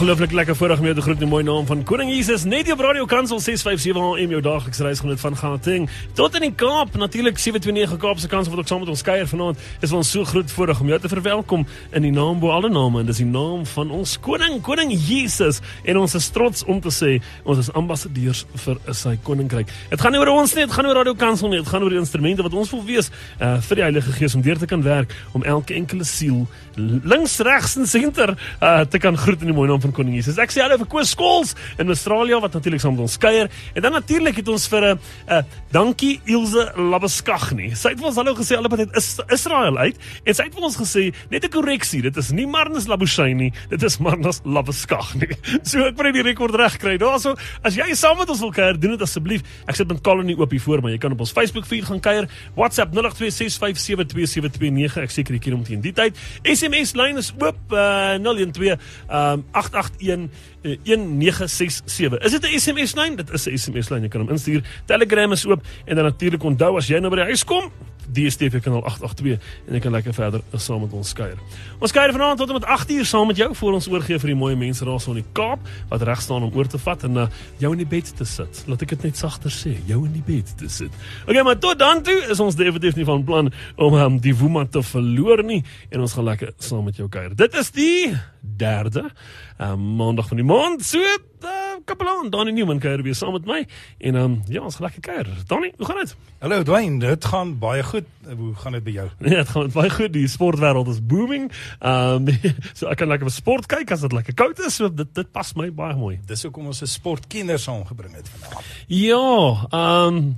Ongelooflik lekker voorreg om jou te groet in die mooi naam van Koning Jesus. Net op Radio Kansel 657 AM jou daglikse reisgenoot van Gauteng tot in die Kaap. Natuurlik 729 Kaapse Kansel wat ook saam met ons kuier vanaand. Is ons so groot voorreg om jou te verwelkom in die naam bo alle name en dis die naam van ons koning, Koning Jesus. En ons is trots om te sê ons is ambassadeurs vir sy koninkryk. Dit gaan nie oor ons nie, dit gaan oor Radio Kansel nie, dit gaan oor die instrumente wat ons wil wees uh, vir die Heilige Gees om deur te kan werk om elke enkele siel links, regs en senter uh, te kan groet in die mooi naam van Koning Jesus. Ek sê hallo vir Koos Skols in Australië wat natuurlik saam met ons kuier. En dan natuurlik het ons vir 'n uh, uh, dankie Ilse Labeskagni. Sy het vir ons hallo gesê hulle het is Israel uit en sy het vir ons gesê net 'n korreksie. Dit is nie Marnus Labuschaini, dit is Marnus Labeskagni. So ek probeer die rekord reg kry. Daarso as jy saam met ons wil kuier, doen dit asseblief. Ek sit met Colony oop hier voor, maar jy kan op ons Facebook vir gaan kuier. WhatsApp 0826572729. Ek seker ek hier om teen die tyd. SMS lyn is oop uh, 012 um, macht ihren 1967. Is dit 'n SMS lyn? Dit is 'n SMS lyn. Jy kan hom instuur. Telegram is oop en dan natuurlik onthou as jy nou by die huis kom, DStv kanaal 882 en jy kan lekker verder saam met ons kuier. Ons kuier vanaand tot en met 8uur saam met jou voor ons oorgee vir die mooi mense daar so in die Kaap wat reg staan om oor te vat en uh, jou in die bed te sit. Laat ek dit net sagter sê, jou in die bed te sit. Okay, maar tot dan toe is ons definitief nie van plan om um, die woema te verloor nie en ons gaan lekker saam met jou kuier. Dit is die derde uh, maandag van die maand. So, uh, kapelaan Donnie Newman kuier weer saam met my en um, ja, ons gaan lekker kuier. Donnie, hoe gaan dit? Hallo Dwayne, dit gaan baie goed. Hoe gaan dit by jou? Ja, dit gaan baie goed. Die sportwêreld is booming. Ehm um, so ek kan lekker vir sport kyk as dit lekker koud is. So dit dit pas my baie mooi. Dis hoekom ons 'n sportkenners saamgebring het vanaand. Ja, ehm um,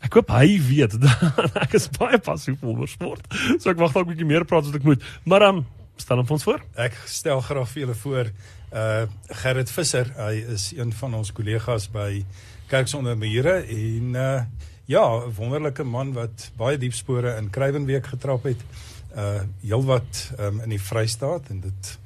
Ek hoop hy weet ek is baie passief oor sport. So ek wag dalk 'n bietjie meer praat as ek moet. Maar ehm um, stel hom ons voor. Ek stel graag vir julle voor uh Gerrit Visser. Hy is een van ons kollegas by Kerk sonder mure en uh ja, 'n wonderlike man wat baie diep spore in Kruiwenweek getrap het. Uh heelwat um, in die Vrystaat en dit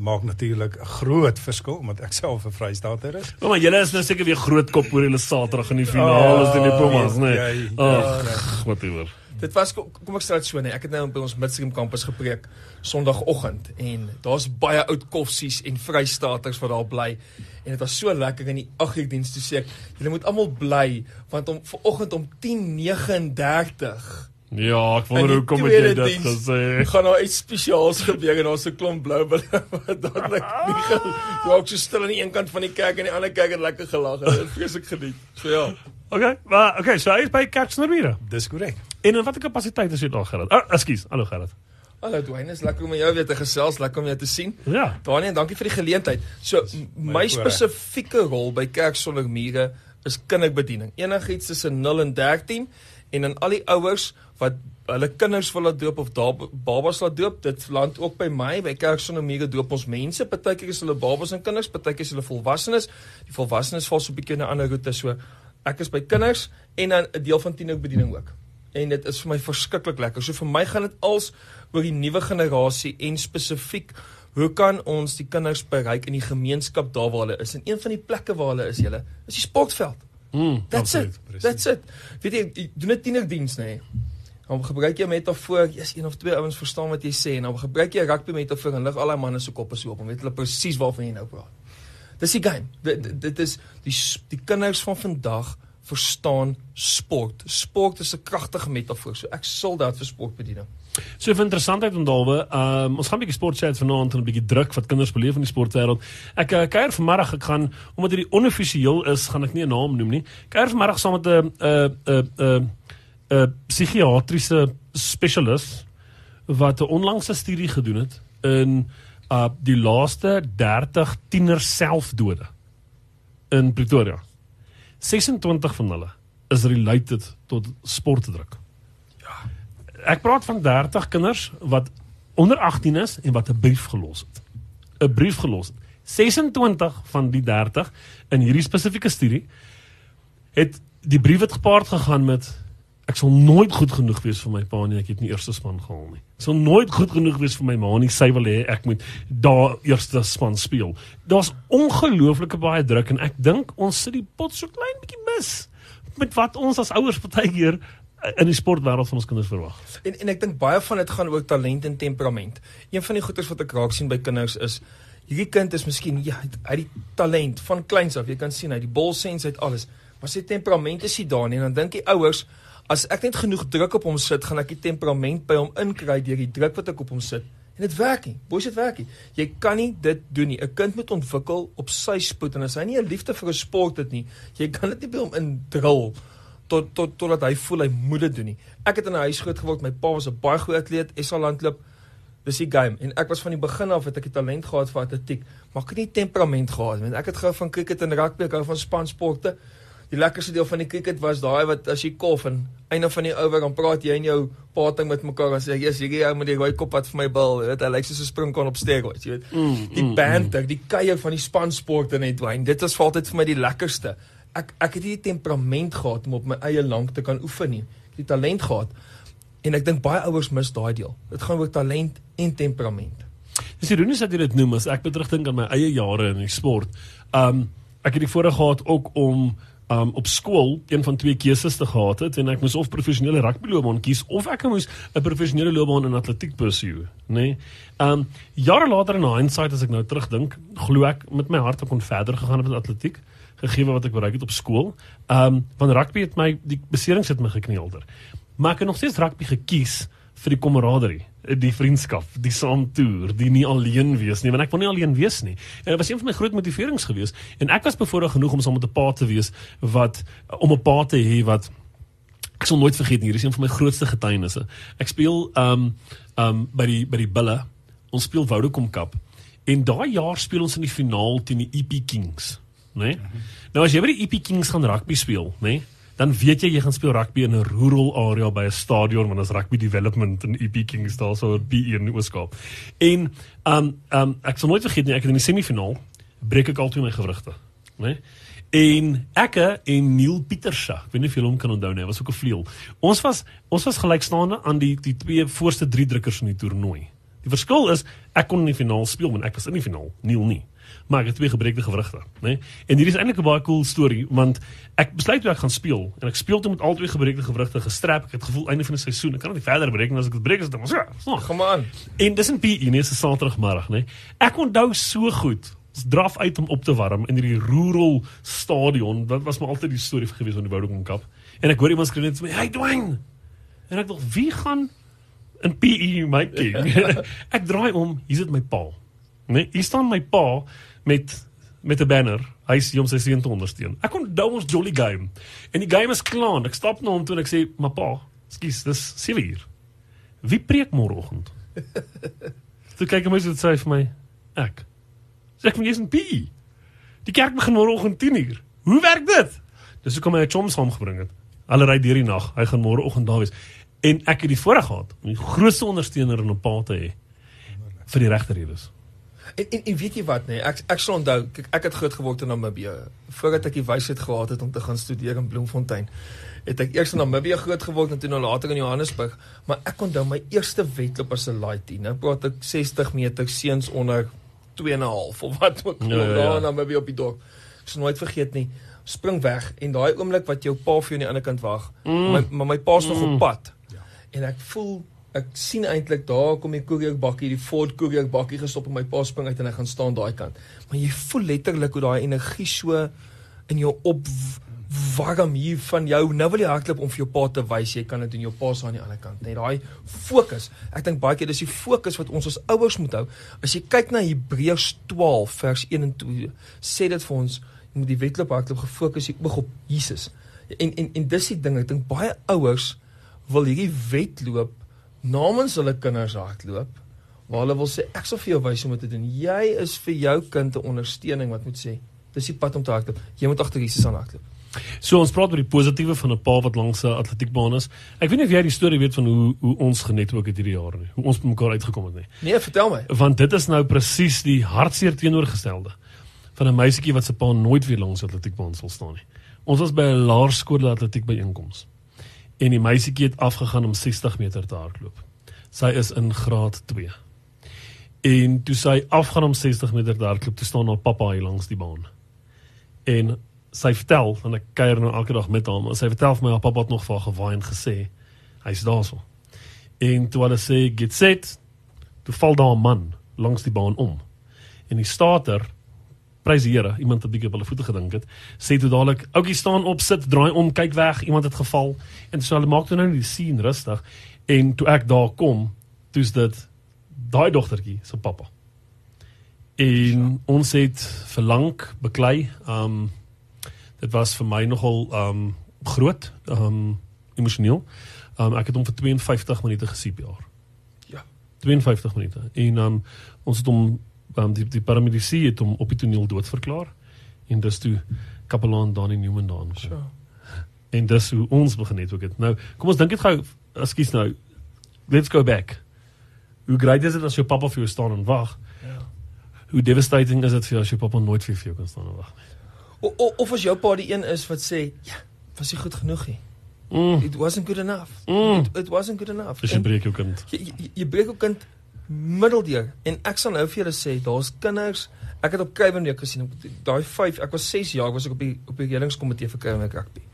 maak natuurlik 'n groot verskil omdat ek self 'n Vrystaater is. Ja, maar julle is nou seker weer groot kop oor julle Saterdag in die finaal is dit die Pumas, nee. Ag, wat oor. Dit was kom ek sê dit so nee, ek het nou by ons Midstream kampus gepreek Sondagoggend en daar's baie oud koffsies en Vrystaaters wat daar bly en dit was so lekker in die 8 uur diens toe sê ek julle moet almal bly want om vanoggend om 10:39 Ja, ek wonder hoe kom jy dit gesê? Gaan nou iets spesiaals gebeur en daar's 'n klomp blou bulle wat dadelik nie geraak so stil aan die een kant van die kerk en die ander kerk het lekker gelag en dit vreeslik geniet. So ja. Okay, maar okay, so hy is by Kerksnerwiere. Dis korrek. En in watter kapasiteit is jy daar gerad? Ah, ekskuus. Hallo Gerard. Hallo Dwayne, is lekker om jou weer te gesels, lekker om jou te sien. Ja. Daniel, dankie vir die geleentheid. So my spesifieke rol by Kerk sonder mure is kinderbediening. Enigiets tussen 0 en 13 en dan al die ouers wat hulle kinders wil laat doop of babas laat doop, dit land ook by my by Kerk sonder mure doop ons mense. Partykeer is hulle babas en kinders, partykeer is hulle volwassenes. Die volwassenes val so 'n bietjie in 'n ander roete so. Ek is by kinders en dan 'n deel van tienerbediening ook. En dit is vir my verskriklik lekker. So vir my gaan dit als oor die nuwe generasie en spesifiek hoe kan ons die kinders bereik in die gemeenskap daar waar hulle is? En een van die plekke waar hulle is, julle, is die sportveld. Mm, That's it. That's it. Weet jy, jy doen 'n tienerdiens nê. Nee. Dan gebruik jy 'n metafoor, jy's een of twee ouens verstaan wat jy sê en dan gebruik jy 'n rugby metafoor en lig al daai manne se koppe so op en weet hulle presies waarvan jy nou praat. Dis die game. Dit, dit is die die kinders van vandag verstaan sport. Sport is 'n kragtige metafoor. So ek sal dit vir sportbediening. So vir interessantheid onthaalwe, um, ons gaan 'n bietjie sport chat vanaand en 'n bietjie druk wat kinders beleef in die sportwêreld. Ek uh, kuier vanmiddag, ek gaan omdat dit onoffisieel is, gaan ek nie 'n naam noem nie. Kuier vanmiddag saam met 'n 'n 'n 'n psigiatriese spesialis wat 'n onlangse studie gedoen het in uh die laaste 30 tieners selfdode in Pretoria. 26 van hulle is related tot sportdruk. Ja. Ek praat van 30 kinders wat onder 18 is en wat 'n brief gelos het. 'n Brief gelos het. 26 van die 30 in hierdie spesifieke studie het die brief het gepaard gegaan met ek sal nooit goed genoeg wees vir my pa nie, ek het nie eerste span gehaal nie. Ek sal nooit goed genoeg wees vir my ma nie, sy wil hê ek moet daar eerste span speel. Daar's ongelooflike baie druk en ek dink ons sit die pot so klein bietjie mis met wat ons as ouers partykeer in die sportwêreld van ons kinders verwag. En en ek dink baie van dit gaan oor talent en temperament. Een van die goeters wat ek raak sien by kinders is hierdie kind is miskien ja, hy het die talent van kleins af. Jy kan sien hy die ball sense uit alles. Maar sy temperament is nie daar nie en dan dink die ouers as ek net genoeg druk op hom sit, gaan ek die temperament by hom inkry deur die druk wat ek op hom sit. En dit werk nie. Boys dit werk nie. Jy kan nie dit doen nie. 'n Kind moet ontwikkel op sy spoed en as hy nie 'n liefde vir 'n sport het nie, jy kan dit nie by hom indrul tot tot totdat hy voel hy moet dit doen nie. Ek het in 'n huis groot geword. My pa was 'n baie goeie atleet, SA landloop. Dis die game en ek was van die begin af het ek die talent gehad vir atletiek, maar ek het nie temperament gehad nie. Ek het gehou van cricket en rugby, ek hou van spansporte die lekkerste deel van die cricket was daai wat as jy kof en einde van die oor dan praat jy en jou pating met mekaar en sê jy's hierdie ou met die rooi kop wat vir my bil weet hy lyk soos 'n springkon op steroids jy weet. Mm, die mm, banter mm. die kuier van die spansporte net wyn dit was altyd vir my die lekkerste. Ek ek het nie die temperament gehad om op my eie lank te kan oefen nie. Die talent gehad en ek dink baie ouers mis daai deel. Dit gaan oor talent en temperament. Dis ironies dat jy dit noem as ek beterugdink aan my eie jare in die sport um ek het die voorreg gehad ook om um op skool een van twee keuses te gehad het en ek moes of professionele rugbyloopbaan kies of ek moes 'n professionele loopbaan in atletiek pursue, nê. Nee? Um jare later in hindsight as ek nou terugdink, glo ek met my hart kon verder gegaan het met atletiek gegee wat ek bereik het op skool. Um van rugby het my die beserings het my gekneelder. Maar ek het nog steeds rugby gekies vir die kameraderie die vriendskap, die saamtoer, die nie alleen wees nie, want ek wil nie alleen wees nie. En dit was een van my groot motiverings geweest en ek was bevoorreg genoeg om saam met 'n pa te wees wat om 'n pa te hê wat ek sal nooit vergeet nie, hier is een van my grootste getuienisse. Ek speel um um by die by die Bulle. Ons speel Vodacom Cup en daai jaar speel ons in die finaal teen die EP Kings, né? Nee? Nou as jy by die EP Kings gaan rugby speel, né? Nee? Dan weet jy jy gaan speel rugby in 'n rural area by 'n stadion want ons rugby development in EP Kings daar so op PE in Ooskaap. En um um ek sal nooit vergeet nie ek het in die semifinaal breek ek altyd my gewrigte, né? En ek en Neil Pieterse, ek weet nie of julle hom kan onthou nie, was ook 'n vleuel. Ons was ons was gelykstaande aan die die twee voorste drie drukkers in die toernooi. Die verskil is ek kon in die finaal speel, maar ek was in die finaal, Neil nie maar ek het twee gebreekte gewrigte, né? Nee? En hier is eintlik 'n baie cool storie want ek besluit toe ek gaan speel en ek speel toe met al twee gebreekte gewrigte gestrap. Ek het gevoel einde van die seisoen, ek kan nie verder breek as ek dit breek as dit mos ja. Kom aan. En dis 'n PE, nee, se Saterdagmiddag, né? Nee? Ek onthou so goed. Ons draf uit om op te warm in hierdie rural stadion. Dit was maar altyd die storie gewees van die Cup. En ek hoor iemand skree net vir my, "Hey Dwayne." En ek dink, "Wie gaan in PE my king?" ek draai om, hier's dit my pa. Nee, hier staan my pa met met 'n banner. Hy sê hom sy seun te ondersteun. Ek kon dou ons jolly game. En die game is klaar. Ek stap na hom toe en ek sê, "Maar pa, skus, dis 7 uur. Wie preek môreoggend?" toe kyk hy my so sê vir my, "Ek." Sê ek, "Jy's in P." Die kerk begin môreoggend 10 uur. Hoe werk dit? Dis hoekom hy 'n chom saamgebring het. Hulle ry deur die nag. Hy gaan môreoggend daar wees. En ek het die voorreg gehad om die grootste ondersteuner in 'n pa te hê vir die regterredes. En, en en weet jy wat nê, nee, ek ek sal onthou, ek, ek het groot geword in Namibië. Voordat ek die wysheid gehad het om te gaan studeer in Bloemfontein, het ek eers in Namibië groot geword en toe nou later in Johannesburg, maar ek onthou my eerste wedloop as 'n teen. Nou praat ek 60 meter seuns onder 2.5 of wat ook al ja, ja, daar in Namibië op die dorp. Ek sal nooit vergeet nie. Spring weg en daai oomblik wat jou pa vir jou aan die ander kant wag, mm. my maar my pa's nog mm. op pad. Ja. En ek voel ek sien eintlik daar kom die koerier bakkie, die Ford koerier bakkie gestop en my pa spring uit en hy gaan staan daai kant. Maar jy voel letterlik hoe daai energie so in jou op warm hier van jou. Nou wil jy hardloop om vir jou pa te wys jy kan dit doen jou pa se aan die ander kant. Net daai fokus. Ek dink baie keer dis die fokus wat ons as ouers moet hou. As jy kyk na Hebreërs 12 vers 1 en 2, sê dit vir ons jy moet die wedloop hardloop gefokus hier oog op Jesus. En en en dis die ding, ek dink baie ouers wil hierdie wedloop namens hulle kinders hardloop waar hulle wil sê ek sal vir jou wys hoe om dit te doen. Jy is vir jou kind 'n ondersteuning wat moet sê. Dis die pad om te hardloop. Jy moet agter Jesus aan hardloop. So ons praat oor die positiewe van 'n pa wat langs 'n atletiekbaan is. Ek weet nie of jy die storie weet van hoe hoe ons genetwerk het hierdie jare nie. Hoe ons mekaar uitgekom het nie. Nee, vertel my. Want dit is nou presies die hartseer teenoorgestelde van 'n meisietjie wat se pa nooit weer langs 'n atletiekbaan sal staan nie. Ons was by 'n laerskool atletiek byeenkoms en die meisietjie het afgegaan om 60 meter te hardloop. Sy is in graad 2. En toe sy afgaan om 60 meter te hardloop, toe staan haar pappa hier langs die baan. En sy vertel, en ek kuier nou elke dag met hom, sy vertel vir my haar pappa het nog vir haar gewaai en gesê hy's daarso. En toe hulle sê get set, toe val daar 'n man langs die baan om. En die stater prys die Here, iemand het bietjie op hulle voete gedink het, sê toe dadelik, ouetjie staan op, sit, draai om, kyk weg, iemand het geval. En so hulle maak toe nou die scene rustig en toe ek daar kom, toe's dit daai dogtertjie se pappa. En ja. ons het verlang beklei. Um dit was vir my nogal um groot, um emosioneel. Um ek het hom vir 52 minute ge-CPR. Ja. 52 minute. En um ons het hom um, die die paramedici het hom op die toneel dood verklaar. En dis toe kapelaan Danny Newman daar aankom. So. En dis hoe ons begin het ook dit. Nou, kom ons dink dit gou, ekskuus nou. Let's go back. Hoe great is dit as jou pappa vir jou staan en wag? Ja. Hoe devastating is dit vir jou as jou pappa nooit vir jou kan staan en wag nie? O, o, of as jou pa die een is wat sê, ja, was nie goed genoeg nie. Mm. It wasn't good enough. Mm. It, it wasn't good enough. Dis En breek jou kind. Jy, jy, jy breek jou kind middeldeur en ek sal nou vir julle sê, daar's kinders Ek het op Kruiwenweek gesien daai 5, ek was 6 jaar, was ek op die op die redelingskomitee vir Kruiwenweek rugby.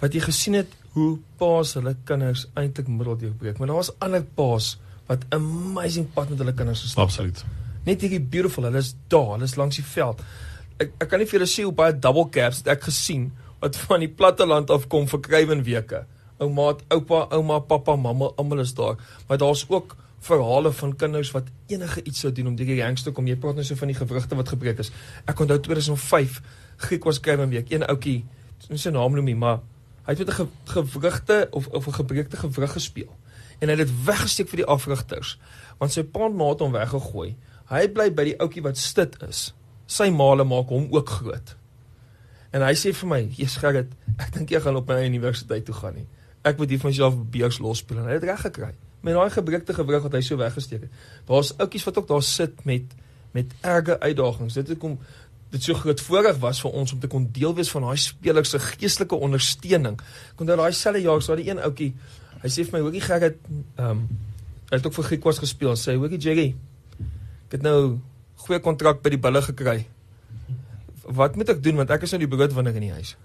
Wat jy gesien het hoe paas hulle kinders eintlik middeldeur breek, maar daar was ander paas wat amazing pad met hulle kinders gestap het. Absoluut. Net hierdie beautiful, hulle is daar, hulle is langs die veld. Ek ek kan nie vir julle sê hoe baie double caps ek gesien wat van die platte land af kom vir Kruiwenweke. Ouma, oupa, ouma, pappa, mamma, almal is daar. Maar daar's ook verhale van kinders wat enige iets sou doen om die ranks te kom. Jy praat nou so van die gewrigte wat gebreek is. Ek onthou 2005 Griek was Kruiwenweek, een ouetjie, sy naam noem nie, maar hy het met 'n ge, gewrigte of of 'n gebreekte gewrig gespeel. En hy het dit weggesteek vir die afrigters, want sy pa het hom weggegooi. Hy bly by die ouetjie wat stit is. Sy maale maak hom ook groot. En hy sê vir my, "Jesus Gerrit, ek dink jy gaan op my universiteit toe gaan nie. Ek moet hier van myself beurs losspeel." En hy het reg gekry. Met daai gebreekte gewrig wat hy so weggesteek het. Daar's ouetjies wat ook daar sit met met erge uitdagings. Dit kom dit so groot voorreg was vir ons om te kon deel wees van daai spelers se geestelike ondersteuning. Ek onthou daai selfe jaar, so daai een ouetjie, hy sê vir my, "Hoorie Gerrit, ehm um, hy het ook vir Griekwas gespeel." Sê, "Hoorie Jerry, ek het nou goeie kontrak by die bulle gekry. Wat moet ek doen want ek is nou die broodwinner in die huis?"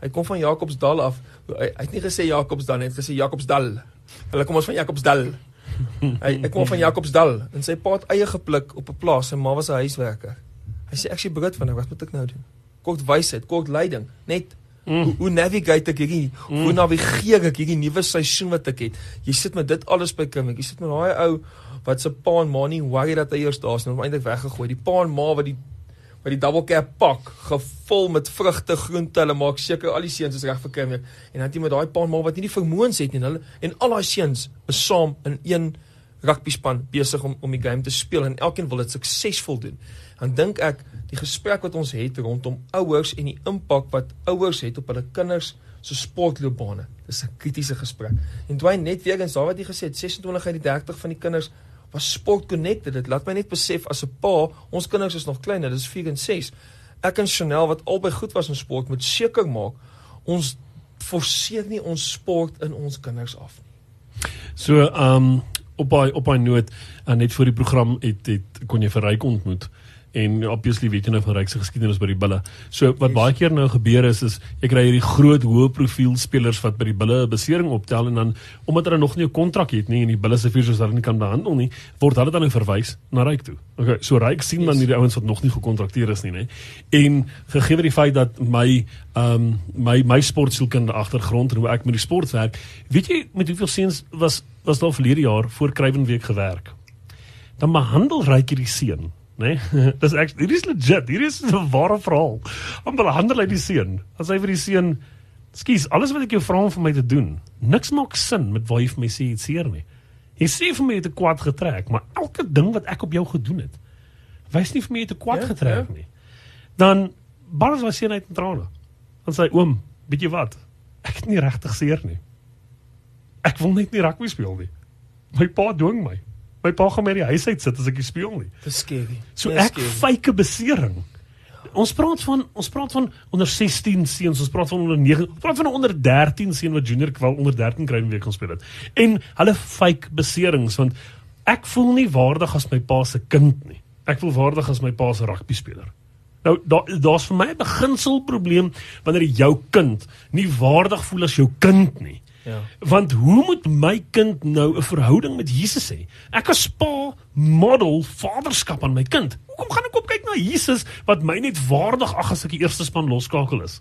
Hy kom van Jakobsdal af. Hy, hy het nie gesê Jakobsdal nie, hy het gesê Jakobsdal. Hulle kom ons van Jakobsdal. Hy ek kom van Jakobsdal en sy pa het eie gepluk op 'n plaas. Sy ma was 'n huiswerker. Hy sê ek sien broodwinner, wat moet ek nou doen? Kort wysheid, kort leiding, net Mm. Hoe, hoe navigate ek hierdie mm. hoe navigeer ek hierdie nuwe seisoen wat ek het? Jy sit met dit alles by Kim. Jy sit met daai ou wat se pa en ma nie worry dat hy eers daar is nie, hom eintlik weggegooi. Die pa en ma wat die wat die double cap pak gevul met vrugte, groente, hulle maak seker al die seuns is reg vir Kim. En dan jy met daai pa en ma wat nie die vermoëns het nie, hulle en al daai seuns is saam in een rugby span besig om om die game te speel en elkeen wil dit suksesvol doen. Dan dink ek die gesprek wat ons het rondom ouers en die impak wat ouers het op hulle kinders se sportloopbane. Dis 'n kritiese gesprek. En Dwayne net weer eens daar wat jy gesê het, 26 uit die 30 van die kinders was sport connected. Dit laat my net besef as 'n pa, ons kinders is nog klein, dit is 4 en 6. Ek en Chanel wat albei goed was in sport, moet seker maak ons forceer nie ons sport in ons kinders af nie. So, ehm um, op daai op daai noot, uh, net voor die program het het kon jy vir Ryk ontmoet en obviously weet jy nou van Ryk se geskiedenis by die Bulle. So wat Yes. baie keer nou gebeur is is jy kry hierdie groot hoë profiel spelers wat by die Bulle 'n besering optel en dan omdat hulle nog nie 'n kontrak het nie en die Bulle se vuurs hulle nie kan behandel nie, word hulle dan nou verwys na Ryk toe. Okay, so Ryk sien dan Yes. hierdie ouens wat nog nie gekontrakteer is nie, nê. En gegee die feit dat my ehm um, my my sportsielkundige agtergrond en hoe ek met die sport werk, weet jy met hoeveel seuns was was daar verlede jaar voor Kruiwenweek gewerk? Dan behandel Ryk hierdie seun Nee, dis ek hier is legit. Hier is 'n ware verhaal. Hom behandel hy die seun. As hy vir die seun, "Skus, alles wat ek jou vra om vir my te doen, niks maak sin met waar jy vir my sê iets seer nie. Jy sê vir my jy het 'n kwad getrek, maar elke ding wat ek op jou gedoen het, wys nie vir my jy het 'n kwad Ja, getrek ja. nie." Dan barres was seun uit in trane. Dan sê hy, "Oom, weet jy wat? Ek het nie regtig seer nie. Ek wil net nie rugby speel nie. My pa dwing my. My pa gaan my in die huis uit sit as ek nie speel nie." Dis scary. So Dis ek 'n besering. Ons praat van ons praat van onder 16 seuns, ons praat van onder 9, ons praat van onder 13 seun wat junior kwal onder 13 kry in week gaan speel het. En hulle fake beserings want ek voel nie waardig as my pa se kind nie. Ek voel waardig as my pa se rugby speler. Nou daar daar's vir my 'n beginselprobleem wanneer jou kind nie waardig voel as jou kind nie. Ja. Want hoe moet my kind nou 'n verhouding met Jesus hê? Ek as pa model vaderskap aan my kind. Hoekom gaan ek op kyk na Jesus wat my net waardig ag as ek die eerste span loskakel is?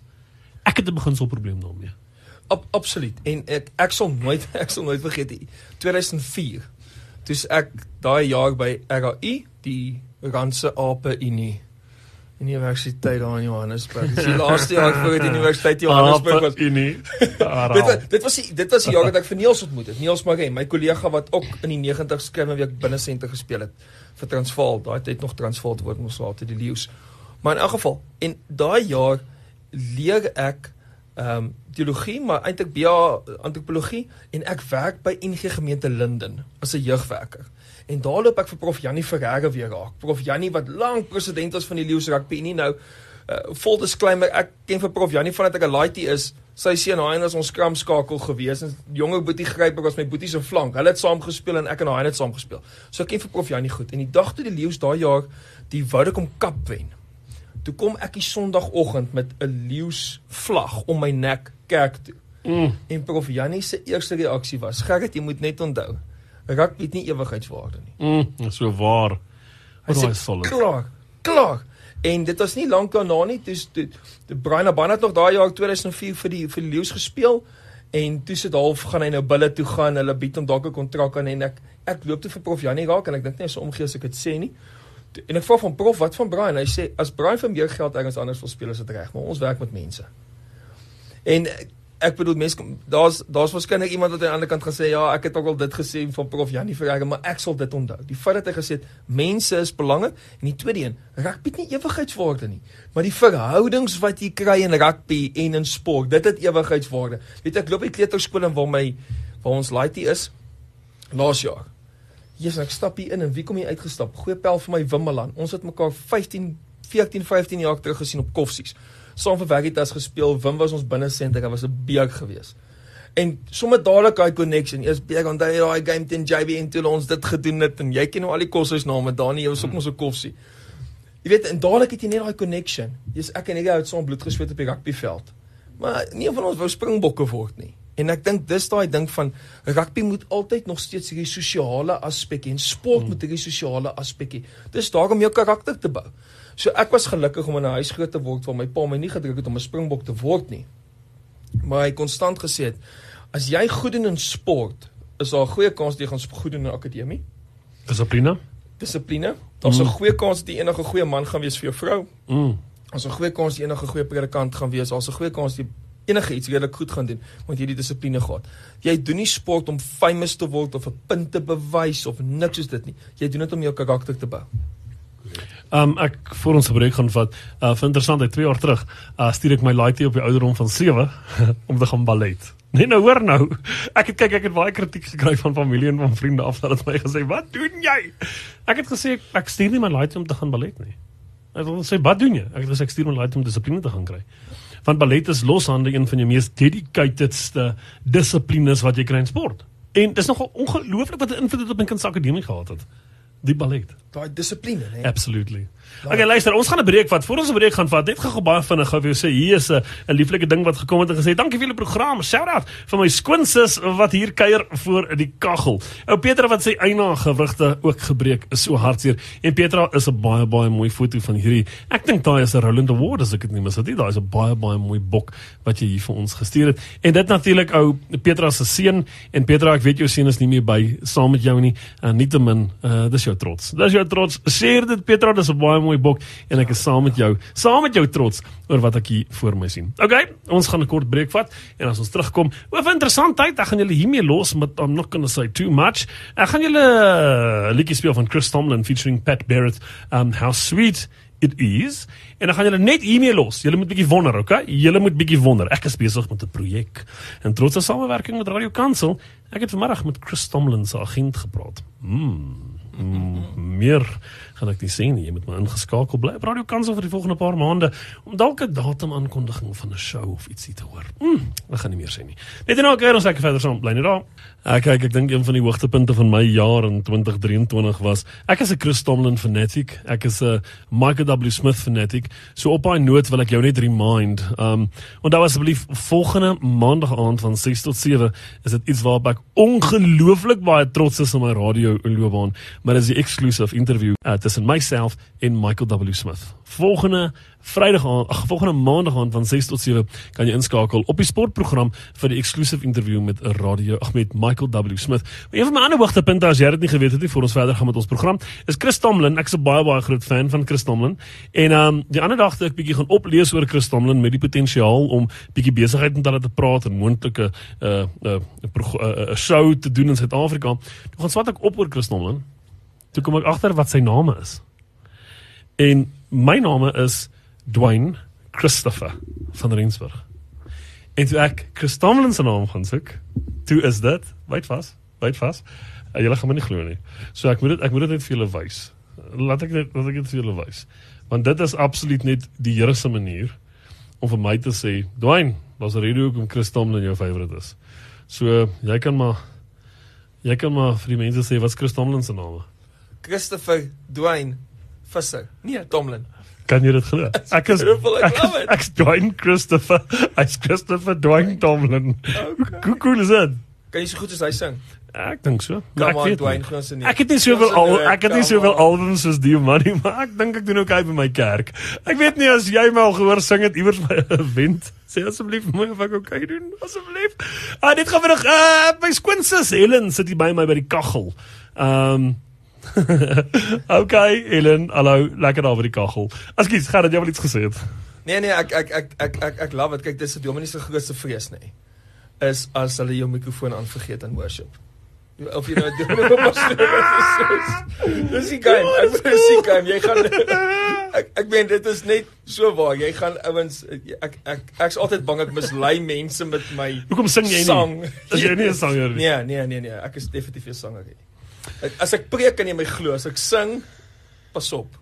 Ek het 'n beginselprobleem daarmee. Ab, absoluut. En ek ek sal nooit ek sal nooit vergeet die 2004. Dis ek daai jaar by RAI, die Randse Ape Unie Universiteit daar in Johannesburg. Dis die laaste jaar voor die Universiteit Johannesburg was. Unie. dit was dit was die, dit was die jaar dat ek vir Niels ontmoet het. Niels Maree, my kollega wat ook in die 90's skrywe week binne senter gespeel het vir Transvaal. Daai tyd nog Transvaal word mos later die leeu's. Maar in elk geval, en daai jaar leer ek ehm um, teologie, maar eintlik BA antropologie en ek werk by NG Gemeente Linden as 'n jeugwerker. En daar loop ek vir Prof Jannie Ferreira weer raak. Prof Jannie wat lank president was van die Leeu's Rugby nie nou uh, vol disclaimer ek ken vir Prof Jannie vandat ek 'n laaitie is. Sy seun Hein was ons skram skakel gewees en jonger Boetie Gryper was my Boetie se flank. Hulle het saam gespeel en ek en Hein het saam gespeel. So ek ken vir Prof Jannie goed. En die dag toe die Leeu's daai jaar die Woudekom Kap wen. Toe kom ek die Sondagoggend met 'n Leeu's vlag om my nek kerk toe. Mm. En Prof Jannie se eerste reaksie was: "Gerrit, jy moet net onthou, rugby het nie ewigheidswaarde nie." Mm, so waar. Hy sê klaar, klaar. En dit was nie lank daarna nie, dis toe Brian Abana het nog daai jaar 2004 vir die vir die Leeu's gespeel en toe sit half gaan hy nou bulle toe gaan, hulle bied hom dalk 'n kontrak aan en ek ek loop toe vir Prof Jannie raak en ek dink nie sou omgee as ek dit sê nie. En ek vra van Prof, wat van Brian? Hy sê as Brian vir meer geld ergens anders wil speel, is dit reg, maar ons werk met mense. En ek bedoel mense daar's daar's waarskynlik iemand wat aan die ander kant gaan sê ja, ek het ook al dit gesê van Prof Janie Ferreira, maar ek sal dit onthou. Die feit dat hy gesê het mense is belangrik en die tweede een, rugby het nie ewigheidswaarde nie, maar die verhoudings wat jy kry in rugby en in sport, dit het ewigheidswaarde. Weet ek loop by kleuterskool en waar my waar ons laaitie is laas jaar. Jesus, ek stap hier in en wie kom hier uitgestap? Goeie pel vir my Wimmelan. Ons het mekaar 15 14 15 jaar terug gesien op Koffsies saam vir Veritas gespeel. Wim was ons binne senter, hy was 'n beek geweest. En sommer dadelik daai connection. Eers beek onthou jy daai game teen JB en toe ons dit gedoen het en jy ken nou al die koshuis name. Dani, jy was ook mos 'n koffsie. Jy weet, en dadelik het jy net daai connection. Jy's ek en hy het saam bloed gesweet op die rugbyveld. Maar nie van ons wou springbokke word nie. En ek dink dis daai ding van rugby moet altyd nog steeds hierdie sosiale aspek en sport hmm. moet hierdie sosiale aspek hê. Dis daarom om jou karakter te bou. So ek was gelukkig om in 'n huis groot te word waar my pa my nie gedruk het om 'n springbok te word nie. Maar hy konstant gesê het as jy goed doen in sport, is daar 'n goeie kans dat jy gaan goed doen in akademie. Dissipline. Dissipline. Daar's 'n mm. goeie kans dat jy enige goeie man gaan wees vir jou vrou. Mm. Daar's 'n goeie kans dat jy enige goeie predikant gaan wees. Daar's 'n goeie kans dat jy enige iets redelik goed gaan doen want jy die dissipline gehad. Jy doen nie sport om famous te word of 'n punt te bewys of niks soos dit nie. Jy doen dit om jou karakter te bou. Um ek voor ons gebruik gaan vat. Uh vir interessantheid 2 jaar terug, uh stuur ek my laaitie op die ouderdom van 7 om te gaan ballet. Nee nou hoor nou. Ek het kyk ek het baie kritiek gekry van familie en van vriende af dat hulle my gesê, "Wat doen jy?" Ek het gesê ek stuur nie my laaitie om te gaan ballet nie. Het gesê, "Wat doen jy?" Ek het gesê ek stuur my laaitie om dissipline te gaan kry. Want ballet is loshande een van jou mees dedicatedste dissiplines wat jy kry in sport. En dis nogal ongelooflik wat 'n invloed dit op my kind se akademie gehad het. Die ballet. Daai dissipline, né? Absolutely. Okay, luister, ons gaan 'n breek vat. Voor ons 'n breek gaan vat, net gou baie vinnig gou vir jou sê hier is 'n lieflike ding wat gekom het en gesê dankie vir julle program. Shout out vir my skoonsis wat hier kuier voor die kaggel. Ou Petra wat sê eina gewrigte ook gebreek is so hartseer. En Petra is 'n baie baie mooi foto van hierdie. Ek dink daai is 'n Roland Award as ek dit nie mis het nie. Daai is 'n baie baie mooi bok wat jy hier vir ons gestuur het. En dit natuurlik ou Petra se seun en Petra, ek weet jou seun is nie meer by saam met jou nie. En nietemin, uh, dis jou trots. Dis jou trots. Sê dit Petra, dis 'n baie mooi bok en ek is saam met jou, saam met jou trots oor wat ek hier voor my sien. Okay, ons gaan 'n kort breek vat en as ons terugkom, oor 'n interessante tyd, ek gaan julle hiermee los met I'm not going to say too much. Ek gaan julle 'n liedjie speel van Chris Tomlin featuring Pat Barrett, um how sweet it is en dan gaan julle net hiermee los. Julle moet bietjie wonder, okay? Julle moet bietjie wonder. Ek is besig met 'n projek en trots op samewerking met Radio Kansel. Ek het vanmiddag met Chris Tomlin se agent gepraat. Mm. mm, meer gaan ek nie sê nie. Jy moet maar ingeskakel bly Radio Kansel vir die volgende paar maande om dalk 'n datum aankondiging van 'n show of ietsie te hoor. Mm, ek gaan nie meer sê nie. Net en kyk ons lekker verder saam bly net daar. Ek kyk ek dink een van die hoogtepunte van my jaar in 2023 was ek is 'n Chris Tomlin fanatic. Ek is 'n Michael W Smith fanatic. So op 'n noot wil ek jou net remind. Um onthou asseblief volgende maandag aand van 6 tot 7 is dit iets waarop ek ongelooflik baie trots is op my radio loopbaan, maar dis die exclusive interview uh, tussen myself en Michael W Smith. Volgende Vrydag aan, ag volgende maandag aan van 6 tot 7 kan jy inskakel op die sportprogram vir die exclusive interview met 'n radio ag met Michael W Smith. Maar een van my ander hoogtepunte as jy dit nie geweet het nie voor ons verder gaan met ons program is Chris Tomlin. Ek's 'n baie baie groot fan van Chris Tomlin. En ehm um, die ander dag het ek bietjie gaan oplees oor Chris Tomlin met die potensiaal om bietjie besigheid met hulle te praat en moontlike 'n uh, 'n uh, 'n uh, show te doen in Suid-Afrika. Toe gaan swat ek op oor Chris Tomlin. Toe kom ek agter wat sy naam is. En my naam is Dwayne Christopher van Rensburg. En toe ek Chris Tomlin se naam gaan soek, toe is dit, wait vas, wait vas. Uh, julle gaan my nie glo nie. So ek moet dit ek moet dit net vir julle wys. Laat ek net laat ek dit vir julle wys. Want dit is absoluut net die Here se manier om vir my te sê, Dwayne, was 'n rede hoekom Chris Tomlin jou favourite is. So jy kan maar jy kan maar vir die mense sê wat's Chris Tomlin se naam? Christopher Dwayne Visser. Nee, Tomlin. Kan jy dit glo? Ek is ek, ek is Dwayne Christopher. Ek's Christopher Dwayne Tomlin. Okay. Hoe cool is dit? Kan jy so goed as hy sing? Ek dink so. Maar ek weet Dwayne gaan se nie. Ek het nie soveel al ek het nie soveel albums soos die man nie, maar ek dink ek doen ook hy by my kerk. Ek weet nie as jy my al gehoor sing het iewers by 'n event. Sê asseblief mooi of ek okay doen asseblief. Ah dit gaan vir nog uh, my skoonsis Helen sit hier by my by die kaggel. Ehm um, okay, Ellen, hallo, lekker daar by die kaggel. Askies, gaan dit jy wel iets gesê het? Nee nee, ek ek ek ek ek ek love dit. Kyk, dis 'n dominee se grootste vrees, nê. Nee. Is as hulle jou mikrofoon aan vergeet in worship. Of jy nou doen op Dis die game. Ek is die game. Jy gaan ek ek meen dit is net so waar. Jy gaan ouens ek ek ek's altyd bang ek mislei mense met my Hoekom sing jy nie? Is jy nie 'n sanger nie? Nee, nee, nee, nee. Ek is definitief 'n sanger. Nie. As ek preek kan jy my glo, as ek sing, pas op.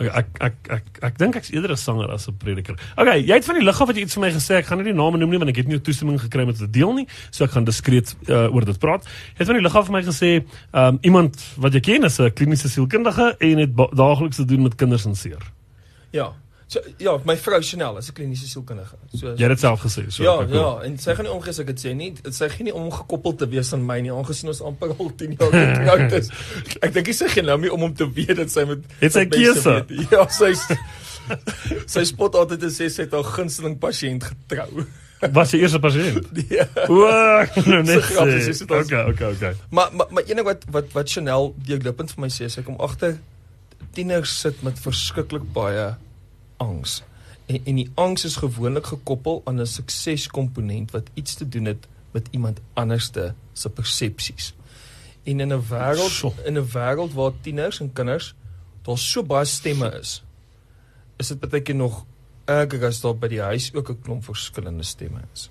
Okay, ek ek ek ek, ek dink ek's eerder 'n sanger as 'n prediker. Okay, jy het van die lig af wat jy iets vir my gesê. Ek gaan nie die name noem nie want ek het nie toestemming gekry om dit te deel nie. So ek gaan diskreet uh, oor dit praat. Jy het van die lig af vir my gesê, um, iemand wat jy ken is 'n kliniese sielkundige en het daagliks te doen met kinders en seer. Ja. So ja, my vrou Chanel is 'n kliniese sielkundige. So Jy het dit self gesê, so. Ja, ja, en sy gaan nie omgee as ek dit sê nie. Sy gaan nie omgekoppel te wees aan my nie, aangesien ons amper al 10 jaar getroud is. ek dink sy gaan nou nie om om te weet dat sy met Het sy keuse? Ja, sy sy spot altyd en sê sy het haar gunsteling pasiënt getrou. Was sy eerste pasiënt? Ja. O, nou net. Okay, okay, okay. Maar maar maar enig wat wat wat Chanel deurlopend vir my sê, sy kom agter tieners sit met verskriklik baie angs. En en die angs is gewoonlik gekoppel aan 'n sukseskomponent wat iets te doen het met iemand anderste se persepsies. En in 'n wêreld in 'n wêreld waar tieners en kinders daar so baie stemme is, is dit baie keer nog erger as daar by die huis ook 'n klomp verskillende stemme is.